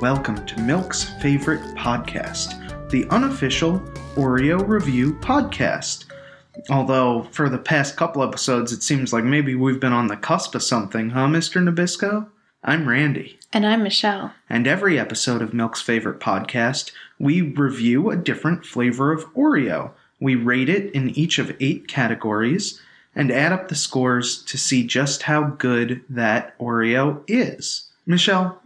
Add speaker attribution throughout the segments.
Speaker 1: welcome to Milk's favorite podcast, the unofficial Oreo Review Podcast. Although, for the past couple episodes, it seems like maybe we've been on the cusp of something, huh, Mr. Nabisco? I'm Randy,
Speaker 2: And I'm Michelle.
Speaker 1: and every episode of Milk's favorite podcast, we review a different flavor of Oreo. We rate it in each of eight categories and add up the scores to see just how good that Oreo is. Michelle,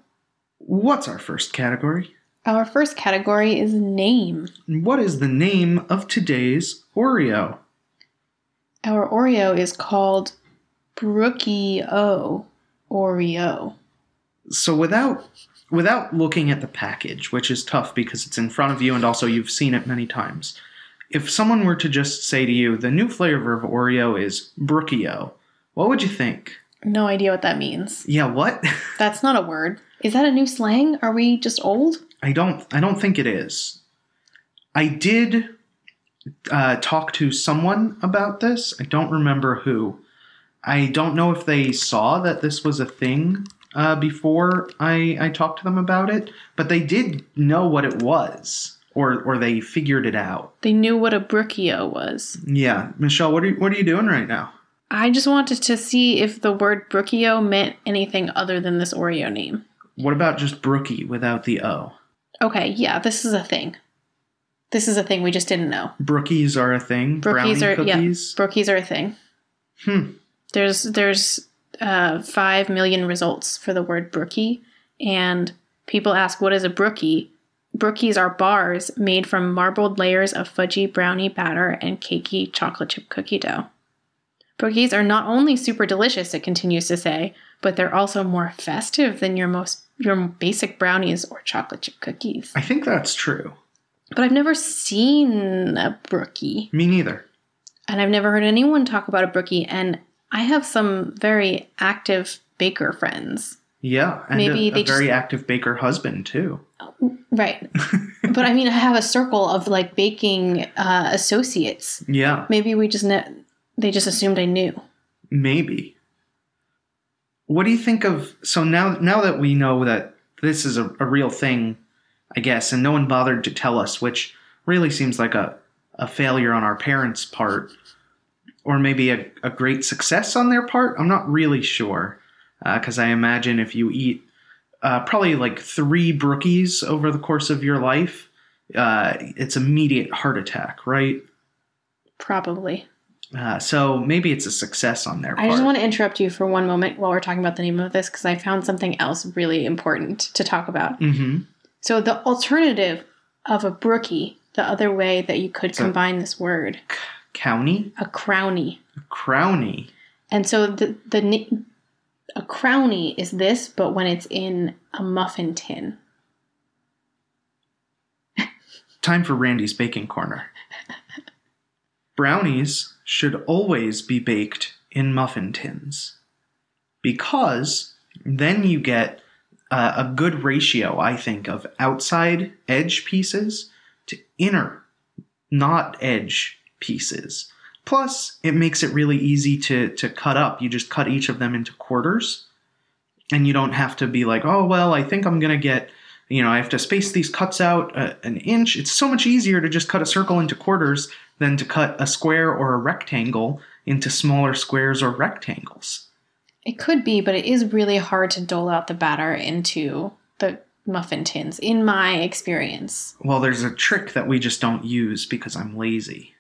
Speaker 1: what's our first category?
Speaker 2: Our first category is name.
Speaker 1: What is the name of today's Oreo?
Speaker 2: Our Oreo is called Brookie O Oreo.
Speaker 1: So without without looking at the package, which is tough because it's in front of you and also you've seen it many times. If someone were to just say to you, the new flavor of Oreo is Brookio, what would you think?
Speaker 2: No idea what that means.
Speaker 1: Yeah, what?
Speaker 2: That's not a word. Is that a new slang? Are we just old?
Speaker 1: I don't I don't think it is. I did uh, talk to someone about this. I don't remember who. I don't know if they saw that this was a thing uh, before I, I talked to them about it, but they did know what it was, or or they figured it out.
Speaker 2: They knew what a Brookio was.
Speaker 1: Yeah, Michelle, what are you, what are you doing right now?
Speaker 2: I just wanted to see if the word Brookio meant anything other than this Oreo name.
Speaker 1: What about just Brookie without the O?
Speaker 2: Okay, yeah, this is a thing. This is a thing we just didn't know.
Speaker 1: Brookies are a thing.
Speaker 2: Brookies
Speaker 1: Brownie
Speaker 2: are
Speaker 1: cookies.
Speaker 2: yeah, Brookies are a thing.
Speaker 1: Hmm.
Speaker 2: There's there's uh, five million results for the word brookie, and people ask what is a brookie. Brookies are bars made from marbled layers of fudgy brownie batter and cakey chocolate chip cookie dough. Brookies are not only super delicious, it continues to say, but they're also more festive than your most your basic brownies or chocolate chip cookies.
Speaker 1: I think that's true.
Speaker 2: But I've never seen a brookie.
Speaker 1: Me neither.
Speaker 2: And I've never heard anyone talk about a brookie. And I have some very active baker friends.
Speaker 1: Yeah, and
Speaker 2: Maybe
Speaker 1: a,
Speaker 2: they
Speaker 1: very
Speaker 2: just-
Speaker 1: active baker husband too.
Speaker 2: Right. but I mean, I have a circle of like baking uh, associates.
Speaker 1: Yeah,
Speaker 2: Maybe we just, ne- they just assumed I knew.
Speaker 1: maybe. What do you think of so now now that we know that this is a, a real thing, I guess, and no one bothered to tell us, which really seems like a, a failure on our parents' part, or maybe a, a great success on their part. I'm not really sure. Because I imagine if you eat uh, probably like three brookies over the course of your life, uh, it's immediate heart attack, right?
Speaker 2: Probably.
Speaker 1: Uh, so maybe it's a success on their part.
Speaker 2: I just want to interrupt you for one moment while we're talking about the name of this because I found something else really important to talk about.
Speaker 1: hmm
Speaker 2: So, the alternative of a brookie, the other way that you could combine this word,
Speaker 1: County,
Speaker 2: a crownie.
Speaker 1: A crowny.
Speaker 2: And so the the a crownie is this, but when it's in a muffin tin.
Speaker 1: Time for Randy's baking corner. Brownies should always be baked in muffin tins because then you get uh, a good ratio, I think, of outside edge pieces to inner not edge pieces. Plus, it makes it really easy to to cut up. You just cut each of them into quarters, and you don't have to be like, oh well, I think I'm gonna get, you know, I have to space these cuts out uh, an inch. It's so much easier to just cut a circle into quarters than to cut a square or a rectangle into smaller squares or rectangles.
Speaker 2: It could be, but it is really hard to dole out the batter into the muffin tins, in my experience.
Speaker 1: Well, there's a trick that we just don't use because I'm lazy.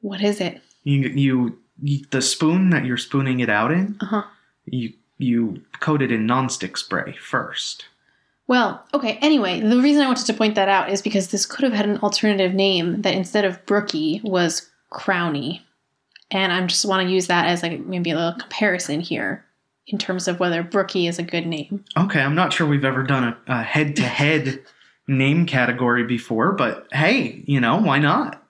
Speaker 2: What is it?
Speaker 1: You, you, you the spoon that you're spooning it out in,
Speaker 2: Uh huh.
Speaker 1: you you coat it in nonstick spray first.
Speaker 2: Well, okay, anyway, the reason I wanted to point that out is because this could have had an alternative name that instead of brookie was crownie. And I just want to use that as like maybe a little comparison here in terms of whether brookie is a good name.
Speaker 1: Okay, I'm not sure we've ever done a, a head-to-head name category before, but hey, you know why not?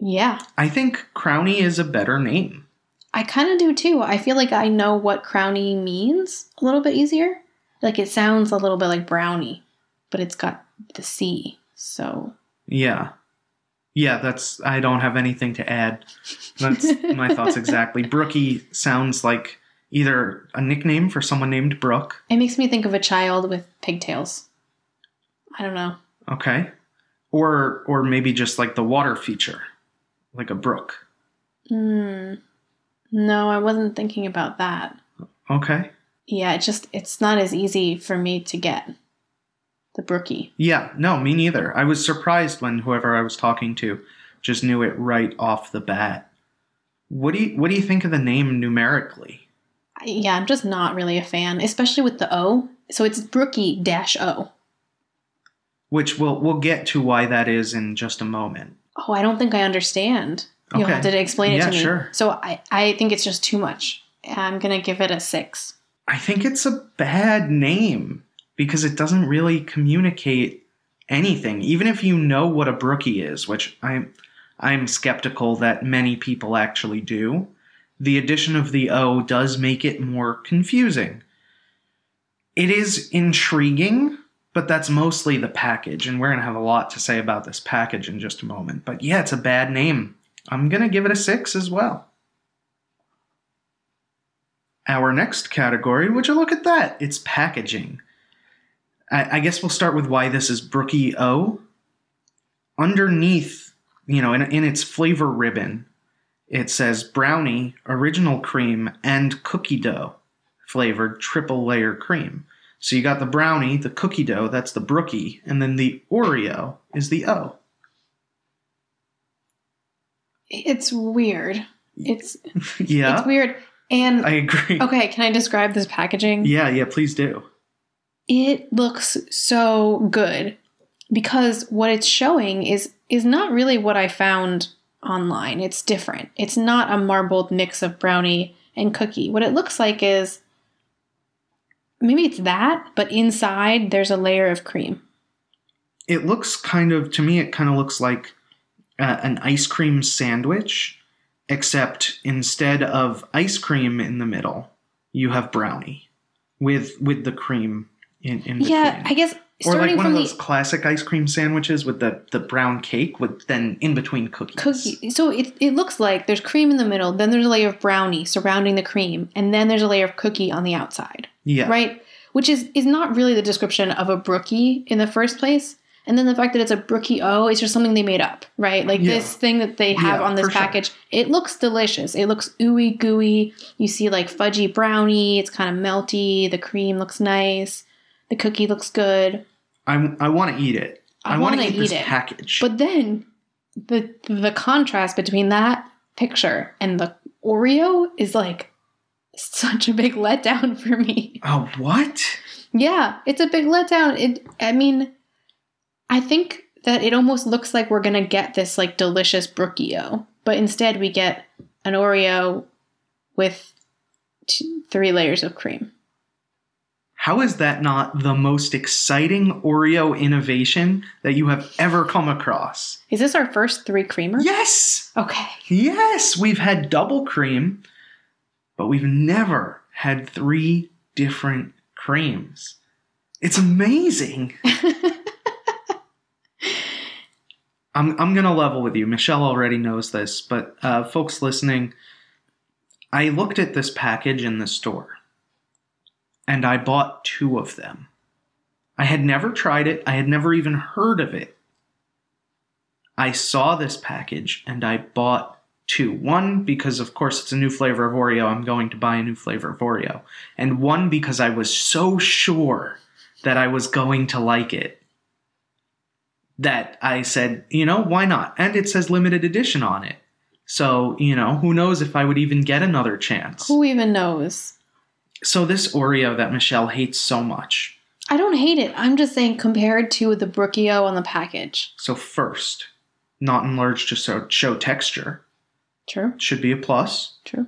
Speaker 2: Yeah,
Speaker 1: I think Crowny is a better name.
Speaker 2: I kind of do too. I feel like I know what crownie means a little bit easier. Like it sounds a little bit like brownie, but it's got the C. So
Speaker 1: Yeah. Yeah, that's I don't have anything to add. That's my thoughts exactly. Brookie sounds like Either a nickname for someone named Brooke.
Speaker 2: It makes me think of a child with pigtails. I don't know.
Speaker 1: Okay. Or or maybe just like the water feature, like a brook.
Speaker 2: Hmm. No, I wasn't thinking about that.
Speaker 1: Okay.
Speaker 2: Yeah, it just it's not as easy for me to get the brookie.
Speaker 1: Yeah, no, me neither. I was surprised when whoever I was talking to just knew it right off the bat. What do you what do you think of the name numerically?
Speaker 2: Yeah, I'm just not really a fan, especially with the O. So it's brookie dash O.
Speaker 1: Which we'll we'll get to why that is in just a moment.
Speaker 2: Oh, I don't think I understand. You'll have to explain it
Speaker 1: Yeah,
Speaker 2: to me.
Speaker 1: sure.
Speaker 2: So I, I think it's just too much. I'm gonna give it a six.
Speaker 1: I think it's a bad name because it doesn't really communicate anything. Even if you know what a brookie is, which I'm I'm skeptical that many people actually do, the addition of the O does make it more confusing. It is intriguing, but that's mostly the package, and we're gonna have a lot to say about this package in just a moment. But yeah, it's a bad name. I'm gonna give it a six as well. Our next category, would you look at that? It's packaging. I, I guess we'll start with why this is Brookie O. Underneath, you know, in, in its flavor ribbon, it says brownie, original cream, and cookie dough flavored triple layer cream. So you got the brownie, the cookie dough, that's the Brookie, and then the Oreo is the O.
Speaker 2: It's weird. It's
Speaker 1: yeah,
Speaker 2: it's weird. And
Speaker 1: I agree.
Speaker 2: okay, can I describe this packaging?
Speaker 1: Yeah, yeah, please do.
Speaker 2: It looks so good because what it's showing is is not really what I found online. It's different. It's not a marbled mix of brownie and cookie. What it looks like is maybe it's that, but inside there's a layer of cream.
Speaker 1: it looks kind of to me it kind of looks like uh, an ice cream sandwich except instead of ice cream in the middle you have brownie with with the cream in, in between
Speaker 2: Yeah, I guess
Speaker 1: or like one of those
Speaker 2: the
Speaker 1: classic ice cream sandwiches with the the brown cake with then in between cookies
Speaker 2: cookie. So it, it looks like there's cream in the middle, then there's a layer of brownie surrounding the cream, and then there's a layer of cookie on the outside.
Speaker 1: yeah
Speaker 2: right? Which is is not really the description of a brookie in the first place. And then the fact that it's a brookie O is just something they made up, right? Like
Speaker 1: Yeah.
Speaker 2: this thing that they have
Speaker 1: Yeah,
Speaker 2: on this
Speaker 1: for sure.
Speaker 2: package, it looks delicious. It looks ooey gooey. You see like fudgy brownie. It's kind of melty. The cream looks nice. The cookie looks good.
Speaker 1: i, I want to eat it
Speaker 2: I
Speaker 1: i, want to
Speaker 2: wanna
Speaker 1: eat this
Speaker 2: it.
Speaker 1: package
Speaker 2: But then the the contrast between that picture and the Oreo is like such a big letdown for me.
Speaker 1: oh what
Speaker 2: Yeah, it's a big letdown. It I mean, I think that it almost looks like we're gonna get this like delicious Brookio, but instead we get an Oreo with three layers of cream.
Speaker 1: how is that not the most exciting oreo innovation that you have ever come across
Speaker 2: Is this our first three creamer?
Speaker 1: yes
Speaker 2: Okay.
Speaker 1: Yes, we've had double cream, but we've never had three different creams. It's amazing. I'm, I'm to level with you. Michelle already knows this, but uh, folks listening, I looked at this package in the store and I bought two of them. I had never tried it, I had never even heard of it. I saw this package and I bought two. One, because of course it's a new flavor of Oreo, I'm going to buy a new flavor of Oreo. And one, because I was so sure that I was going to like it that I said, you know, why not? And it says limited edition on it. So, you know, who knows if I would even get another chance.
Speaker 2: Who even knows?
Speaker 1: So, this Oreo that Michelle hates so much.
Speaker 2: I don't hate it. I'm just saying compared to the Brookio on the package.
Speaker 1: So, first, not enlarged to show, show texture
Speaker 2: True.
Speaker 1: should be a plus.
Speaker 2: True.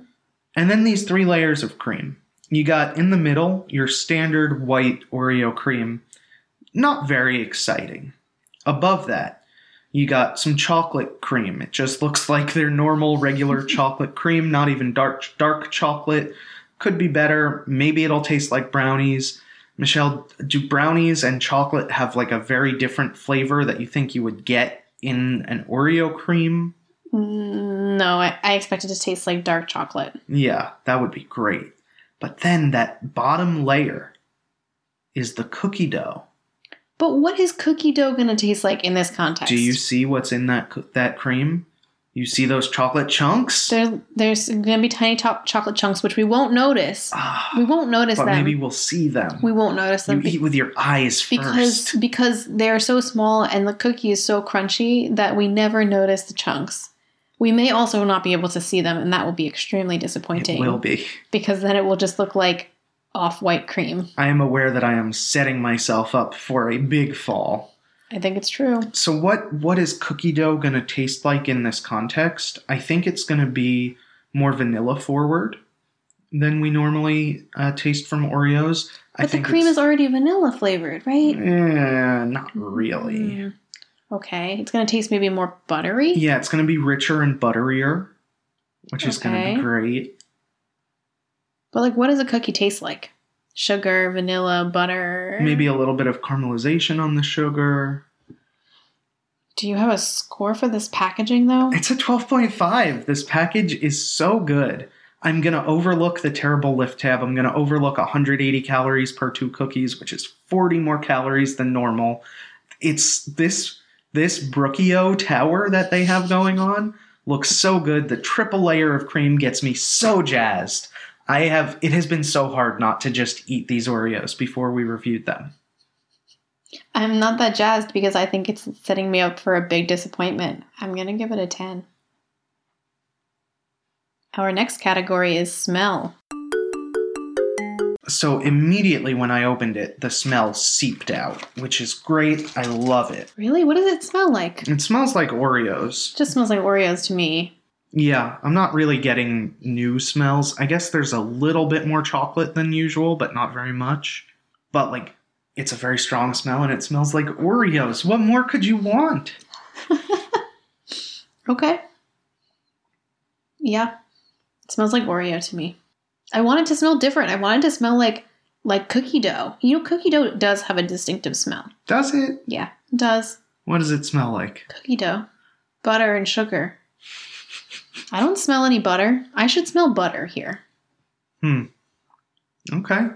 Speaker 1: And then these three layers of cream. You got in the middle your standard white Oreo cream, not very exciting. Above that, you got some chocolate cream. It just looks like their normal regular chocolate cream, not even dark dark chocolate. Could be better. Maybe it'll taste like brownies. Michelle, do brownies and chocolate have like a very different flavor that you think you would get in an Oreo cream?
Speaker 2: Mm, No, I, I expect it to taste like dark chocolate.
Speaker 1: Yeah, that would be great. But then that bottom layer is the cookie dough.
Speaker 2: But what is cookie dough going to taste like in this context?
Speaker 1: Do you see what's in that that cream? You see those chocolate chunks?
Speaker 2: There, there's going to be tiny top chocolate chunks, which we won't notice.
Speaker 1: Ah,
Speaker 2: We won't notice
Speaker 1: but
Speaker 2: them.
Speaker 1: maybe we'll see them.
Speaker 2: we won't notice
Speaker 1: you
Speaker 2: them be-
Speaker 1: eat with your eyes
Speaker 2: because
Speaker 1: first.
Speaker 2: because they're so small and the cookie is so crunchy that we never notice the chunks. We may also not be able to see them, and that will be extremely disappointing.
Speaker 1: It will be.
Speaker 2: because then it will just look like off-white cream.
Speaker 1: I am aware that I am setting myself up for a big fall.
Speaker 2: I think it's true.
Speaker 1: So what what is cookie dough going to taste like in this context? I think it's going to be more vanilla forward than we normally uh, taste from Oreos. I
Speaker 2: But the cream is already vanilla flavored, right?
Speaker 1: Eh, not really.
Speaker 2: Mm. Okay, it's gonna taste maybe more buttery.
Speaker 1: Yeah, it's going to be richer and butterier, which is going to be great.
Speaker 2: But like, what does a cookie taste like? Sugar, vanilla, butter.
Speaker 1: Maybe a little bit of caramelization on the sugar.
Speaker 2: Do you have a score for this packaging though?
Speaker 1: It's a 12.5. This package is so good. I'm going to overlook the terrible lift tab. I'm going to overlook 180 calories per two cookies, which is 40 more calories than normal. It's this this Brookio tower that they have going on looks so good. The triple layer of cream gets me so jazzed. I have it has been so hard not to just eat these Oreos before we reviewed them.
Speaker 2: I'm not that jazzed because I think it's setting me up for a big disappointment. I'm gonna give it a 10. Our next category is smell.
Speaker 1: So immediately when I opened it, the smell seeped out, which is great. I love it.
Speaker 2: Really? What does it smell like?
Speaker 1: It smells like Oreos.
Speaker 2: just smells like Oreos to me.
Speaker 1: Yeah, I'm not really getting new smells. I guess there's a little bit more chocolate than usual, but not very much. But like, it's a very strong smell and it smells like Oreos. What more could you want?
Speaker 2: Okay. Yeah. It smells like Oreo to me. I want it to smell different. I want it to smell like like cookie dough. You know, cookie dough does have a distinctive smell.
Speaker 1: Does it?
Speaker 2: Yeah, it does.
Speaker 1: What does it smell like?
Speaker 2: Cookie dough. Butter and sugar. I don't smell any butter. I should smell butter here.
Speaker 1: Hmm. Okay.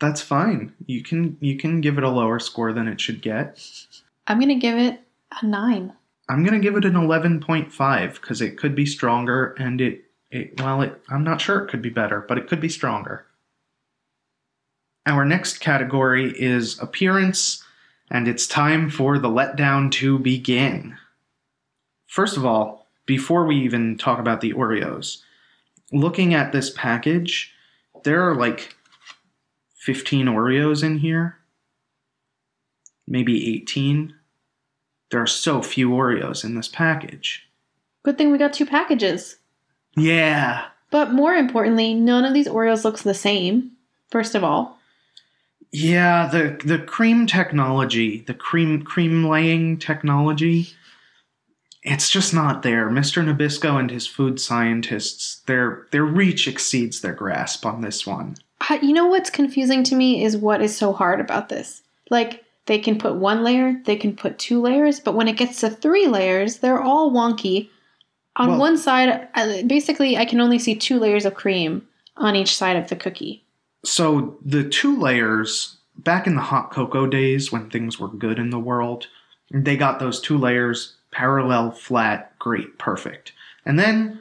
Speaker 1: That's fine. You can you can give it a lower score than it should get.
Speaker 2: I'm gonna give it a nine.
Speaker 1: I'm gonna give it an 11.5 because it could be stronger and it it well it I'm not sure it could be better, but it could be stronger. Our next category is appearance, and it's time for the letdown to begin. First of all, before we even talk about the Oreos, looking at this package, there are like 15 Oreos in here. Maybe 18. There are so few Oreos in this package.
Speaker 2: Good thing we got two packages.
Speaker 1: Yeah.
Speaker 2: But more importantly, none of these Oreos looks the same. First of all,
Speaker 1: Yeah, the the cream technology, the cream cream laying technology, it's just not there. Mr. Nabisco and his food scientists, their their reach exceeds their grasp on this one.
Speaker 2: I- you know what's confusing to me is what is so hard about this. Like they can put one layer, they can put two layers, but when it gets to three layers, they're all wonky. On
Speaker 1: Well-
Speaker 2: one side, basically, I can only see two layers of cream on each side of the cookie.
Speaker 1: So the two layers back in the hot cocoa days when things were good in the world, they got those two layers parallel, flat, great, perfect. And then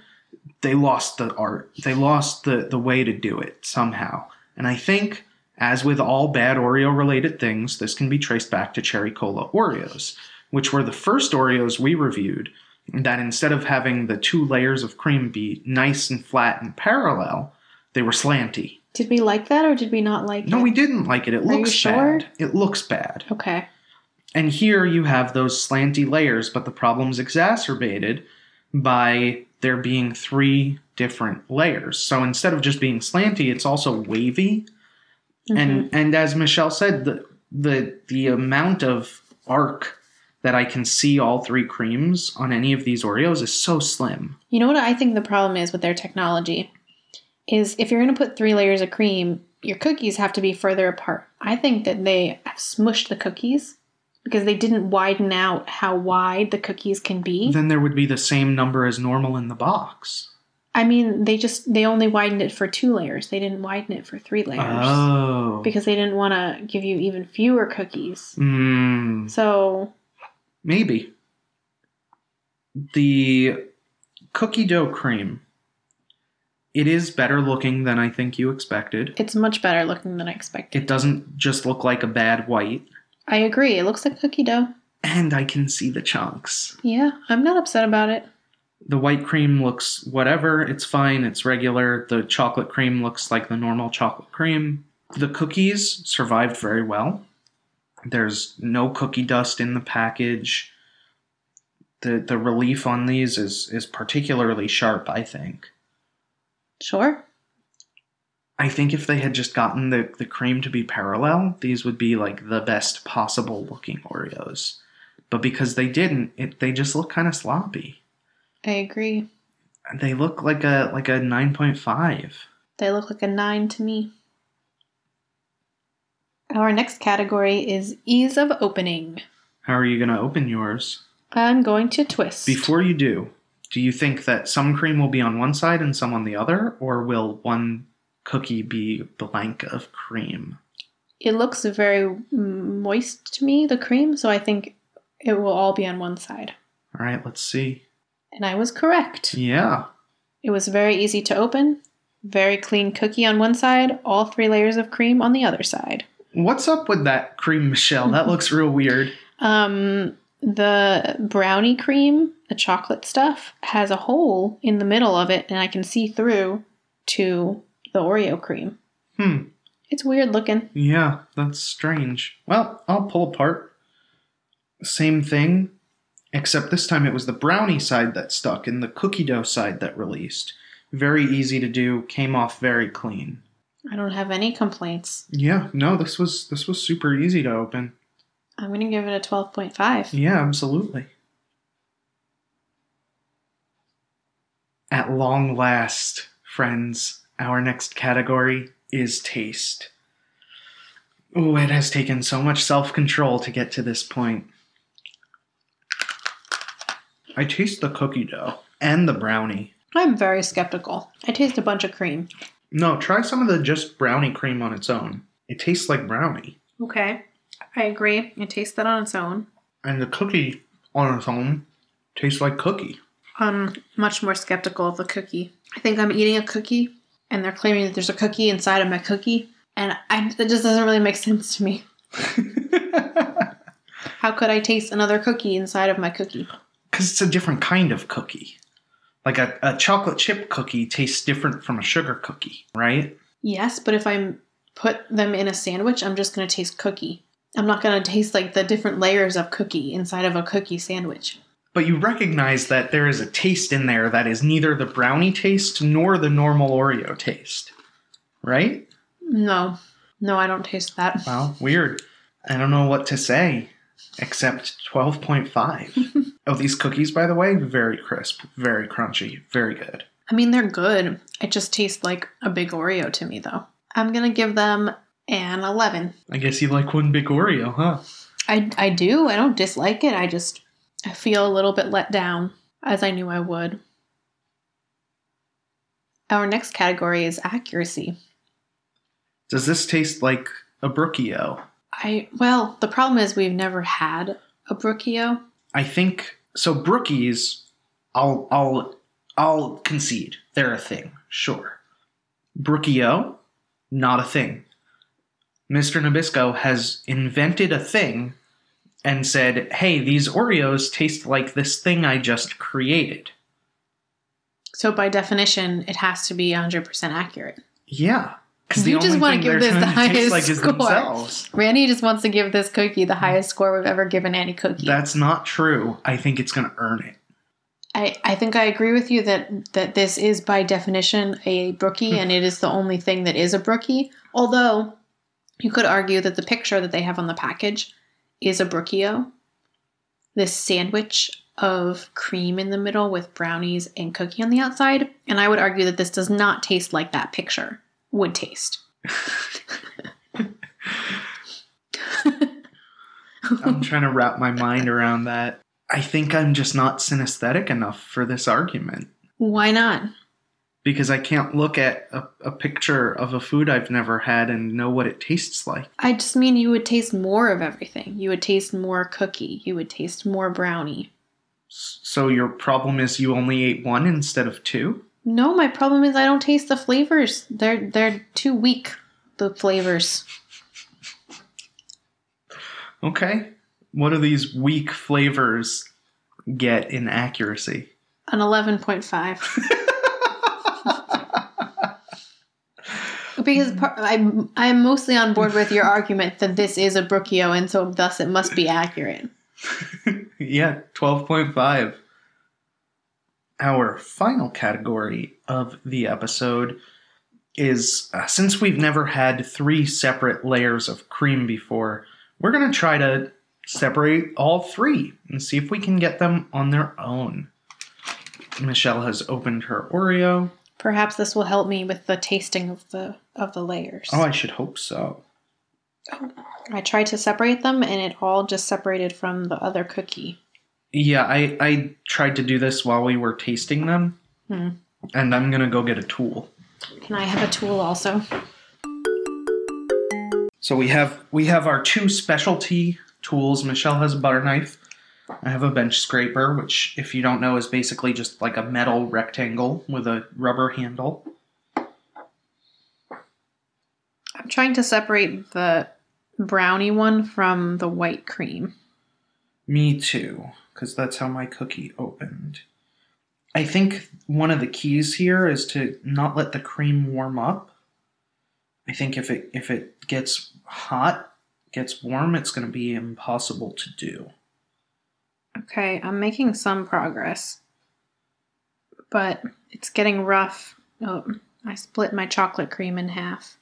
Speaker 1: they lost the art. They lost the the way to do it somehow. And I think as with all bad Oreo related things, this can be traced back to Cherry Cola Oreos, which were the first Oreos we reviewed that instead of having the two layers of cream be nice and flat and parallel, they were slanty.
Speaker 2: Did we like that or did we not like
Speaker 1: No,
Speaker 2: it?
Speaker 1: No, we didn't like it. It
Speaker 2: Are you
Speaker 1: looks
Speaker 2: sure?
Speaker 1: bad. It looks bad.
Speaker 2: Okay.
Speaker 1: And here you have those slanty layers, but the problem's exacerbated by there being three different layers. So instead of just being slanty, it's also wavy.
Speaker 2: Mhm.
Speaker 1: And and as Michelle said, the the the amount of arc that I can see all three creams on any of these Oreos is so slim.
Speaker 2: You know what I think the problem is with their technology is if you're going to put three layers of cream, your cookies have to be further apart. I think that they have smushed the cookies because they didn't widen out how wide the cookies can be.
Speaker 1: Then there would be the same number as normal in the box.
Speaker 2: I mean, they just they only widened it for two layers. They didn't widen it for three layers
Speaker 1: Oh.
Speaker 2: because they didn't want to give you even fewer cookies.
Speaker 1: Mm,
Speaker 2: So
Speaker 1: maybe. The cookie dough cream. It is better looking than I think you expected.
Speaker 2: it's much better looking than I expected.
Speaker 1: It doesn't just look like a bad white.
Speaker 2: I agree. It looks like cookie dough.
Speaker 1: And I can see the chunks.
Speaker 2: Yeah, I'm not upset about it.
Speaker 1: The white cream looks whatever. It's fine. It's regular. The chocolate cream looks like the normal chocolate cream. The cookies survived very well. There's no cookie dust in the package. The the relief on these is is particularly sharp, I think.
Speaker 2: Sure.
Speaker 1: I think if they had just gotten the, the cream to be parallel, these would be like the best possible looking Oreos. But because they didn't, it, they just look kind of sloppy.
Speaker 2: I agree.
Speaker 1: They look like a like a 9.5.
Speaker 2: They look like a nine to me. Our next category is ease of opening.
Speaker 1: How are you going to open yours?
Speaker 2: I'm going to twist.
Speaker 1: Before you do, do you think that some cream will be on one side and some on the other, or will one cookie be blank of cream?
Speaker 2: it looks very moist to me, the cream, so I think it will all be on one side.
Speaker 1: All right, let's see.
Speaker 2: And I was correct.
Speaker 1: Yeah.
Speaker 2: It was very easy to open, very clean cookie on one side, all three layers of cream on the other side.
Speaker 1: What's up with that cream, Michelle? That looks real weird.
Speaker 2: Um, the brownie cream, the chocolate stuff, has a hole in the middle of it, and I can see through to the Oreo cream.
Speaker 1: Hmm.
Speaker 2: It's weird looking.
Speaker 1: Yeah, that's strange. Well, I'll pull apart. Same thing, except this time it was the brownie side that stuck and the cookie dough side that released. Very easy to do, came off very clean.
Speaker 2: I don't have any complaints.
Speaker 1: Yeah, no, this was this was super easy to open.
Speaker 2: I'm going to give it a 12.5.
Speaker 1: Yeah, absolutely. At long last, friends, our next category is taste. Oh, it has taken so much self control to get to this point. I taste the cookie dough and the brownie.
Speaker 2: I'm very skeptical. I taste a bunch of cream.
Speaker 1: No, try some of the just brownie cream on its own. It tastes like brownie.
Speaker 2: Okay. I agree. It tastes that on its own.
Speaker 1: And the cookie on its own tastes like cookie.
Speaker 2: I'm much more skeptical of the cookie. I think I'm eating a cookie, and they're claiming that there's a cookie inside of my cookie, and I, that just doesn't really make sense to me. How could I taste another cookie inside of my cookie?
Speaker 1: Because it's a different kind of cookie. Like a, a chocolate chip cookie tastes different from a sugar cookie, right?
Speaker 2: Yes, but if I put them in a sandwich, I'm just going to taste cookie. I'm not going to taste like the different layers of cookie inside of a cookie sandwich.
Speaker 1: But you recognize that there is a taste in there that is neither the brownie taste nor the normal Oreo taste, right?
Speaker 2: No, no, I don't taste that.
Speaker 1: Well, weird. I don't know what to say except 12.5. oh, these cookies, by the way, very crisp, very crunchy, very good.
Speaker 2: I mean, they're good. It just tastes like a big Oreo to me, though. I'm going to give them an 11.
Speaker 1: I guess you like one big Oreo, huh?
Speaker 2: I, I do. I don't dislike it. I just I feel a little bit let down, as I knew I would. Our next category is accuracy.
Speaker 1: Does this taste like a Brookio?
Speaker 2: I well, the problem is we've never had a Brookio.
Speaker 1: I think so. Brookies, I'll I'll I'll concede they're a thing. Sure. Brookio, not a thing. Mr. Nabisco has invented a thing and said, "Hey, these Oreos taste like this thing I just created."
Speaker 2: So by definition, it has to be 100% accurate.
Speaker 1: Yeah, because
Speaker 2: You just wanna give this the highest
Speaker 1: like
Speaker 2: score. Randy just wants to give this cookie the highest score we've ever given any cookie.
Speaker 1: That's not true. I think it's going to earn it.
Speaker 2: I, I think I agree with you that that this is by definition a brookie hmm. and it is the only thing that is a brookie. Although you could argue that the picture that they have on the package is a brookio. This sandwich of cream in the middle with brownies and cookie on the outside. And I would argue that this does not taste like that picture would taste.
Speaker 1: I'm trying to wrap my mind around that. I think I'm just not synesthetic enough for this argument.
Speaker 2: Why not?
Speaker 1: Because I can't look at a, a picture of a food I've never had and know what it tastes like.
Speaker 2: I just mean you would taste more of everything. You would taste more cookie. You would taste more brownie.
Speaker 1: So your problem is you only ate one instead of two?
Speaker 2: No, my problem is I don't taste the flavors. They're they're too weak. The flavors.
Speaker 1: Okay. What do these weak flavors get in accuracy?
Speaker 2: An eleven point five. because I'm I'm mostly on board with your argument that this is a Brookio and so thus it must be accurate.
Speaker 1: yeah, 12.5. Our final category of the episode is uh, since we've never had three separate layers of cream before, we're to try to separate all three and see if we can get them on their own. Michelle has opened her Oreo.
Speaker 2: Perhaps this will help me with the tasting of the of the layers.
Speaker 1: Oh, I should hope so.
Speaker 2: I tried to separate them and it all just separated from the other cookie.
Speaker 1: Yeah, I, I tried to do this while we were tasting them,
Speaker 2: Hmm.
Speaker 1: and I'm going to go get a tool.
Speaker 2: Can I have a tool also?
Speaker 1: So we have we have our two specialty tools. Michelle has a butter knife. I have a bench scraper, which, if you don't know, is basically just like a metal rectangle with a rubber handle.
Speaker 2: I'm trying to separate the brownie one from the white cream.
Speaker 1: Me too, because that's how my cookie opened. I think one of the keys here is to not let the cream warm up. I think if it if it gets hot, gets warm, it's going to be impossible to do.
Speaker 2: Okay, I'm making some progress. But it's getting rough. Oh, I split my chocolate cream in half.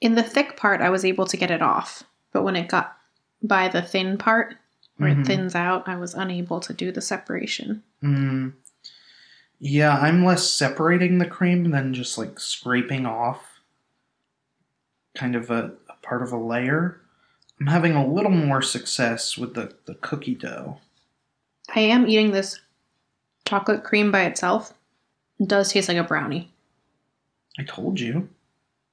Speaker 2: In the thick part, I was able to get it off. But when it got by the thin part, where
Speaker 1: Mhm.
Speaker 2: it thins out, I was unable to do the separation.
Speaker 1: Mm. Yeah, I'm less separating the cream than just like scraping off kind of a, a part of a layer. I'm having a little more success with the, the cookie dough.
Speaker 2: I am eating this chocolate cream by itself. It does taste like a brownie.
Speaker 1: I told you.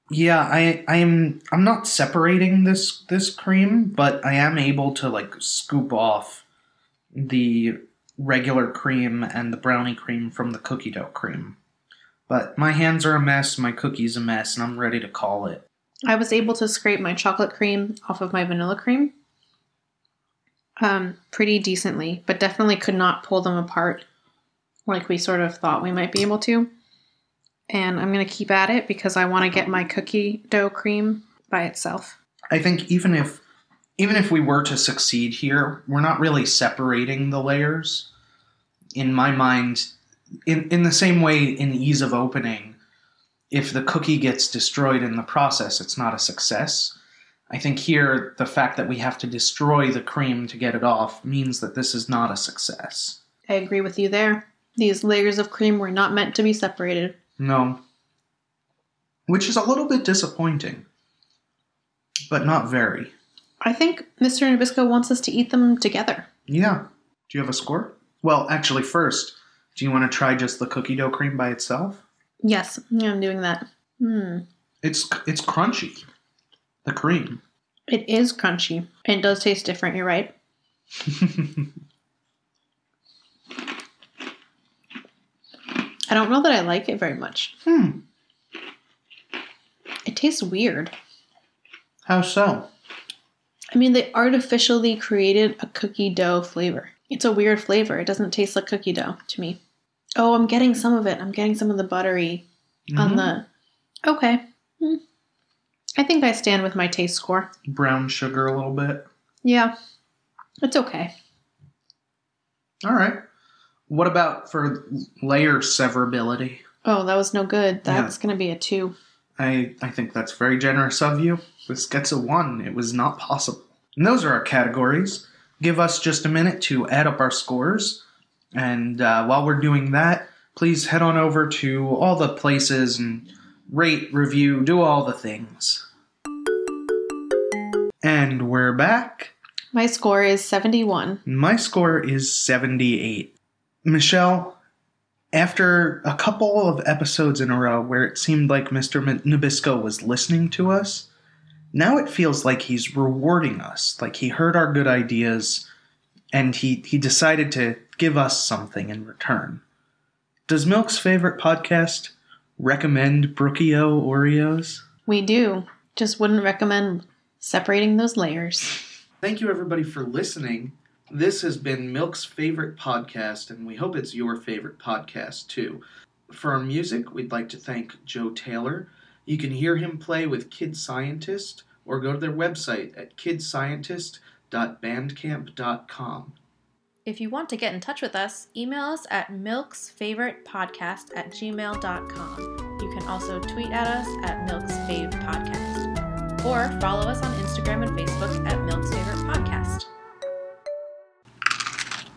Speaker 1: Yeah, I I am I'm not separating this this cream, but I am able to like scoop off the regular cream and the brownie cream from the cookie dough cream. But my hands are a mess, my cookie's a mess, and I'm ready to call it.
Speaker 2: I was able to scrape my chocolate cream off of my vanilla cream um, pretty decently, but definitely could not pull them apart like we sort of thought we might be able to. And I'm going to keep at it because I want to get my cookie dough cream by itself.
Speaker 1: I think even if even if we were to succeed here, we're not really separating the layers. In my mind, in in the same way in ease of opening, if the cookie gets destroyed in the process, it's not a success. I think here the fact that we have to destroy the cream to get it off means that this is not a success.
Speaker 2: I agree with you there. These layers of cream were not meant to be separated.
Speaker 1: No. Which is a little bit disappointing. But not very.
Speaker 2: I think Mr. Nabisco wants us to eat them together.
Speaker 1: Yeah. Do you have a score? Well, actually, first, do you want to try just the cookie dough cream by itself?
Speaker 2: Yes, yeah, I'm doing that. Hmm.
Speaker 1: It's it's crunchy. The cream.
Speaker 2: It is crunchy. It does taste different, you're right. I don't know that I like it very much.
Speaker 1: hmm.
Speaker 2: It tastes weird.
Speaker 1: How so?
Speaker 2: I mean, they artificially created a cookie dough flavor. It's a weird flavor. It doesn't taste like cookie dough to me. Oh, I'm getting some of it. I'm getting some of the buttery on
Speaker 1: Mhm.
Speaker 2: the. Okay. Hmm. I think I stand with my taste score.
Speaker 1: brown sugar a little bit.
Speaker 2: Yeah. It's okay.
Speaker 1: All right. What about for layer severability?
Speaker 2: Oh, that was no good. That's going to be a two.
Speaker 1: I I think that's very generous of you. This gets a one. It was not possible. And those are our categories. Give us just a minute to add up our scores. And uh, while we're doing that, please head on over to all the places and rate, review, do all the things. And we're back.
Speaker 2: My score is 71.
Speaker 1: My score is 78. Michelle, after a couple of episodes in a row where it seemed like Mr. Nabisco was listening to us, now it feels like he's rewarding us. Like he heard our good ideas and he, he decided to give us something in return. Does Milk's favorite podcast recommend Brookio Oreos?
Speaker 3: We do. Just wouldn't recommend separating those layers.
Speaker 1: Thank you, everybody, for listening. This has been Milk's favorite podcast, and we hope it's your favorite podcast too. For our music, we'd like to thank Joe Taylor. You can hear him play with Kid Scientist or go to their website at kidscientist.bandcamp.com.
Speaker 2: If you want to get in touch with us, email us at milksfavoritepodcast at gmail.com. You can also tweet at us at Milk's Fave Podcast. Or follow us on Instagram and Facebook at Milk's Favorite Podcast.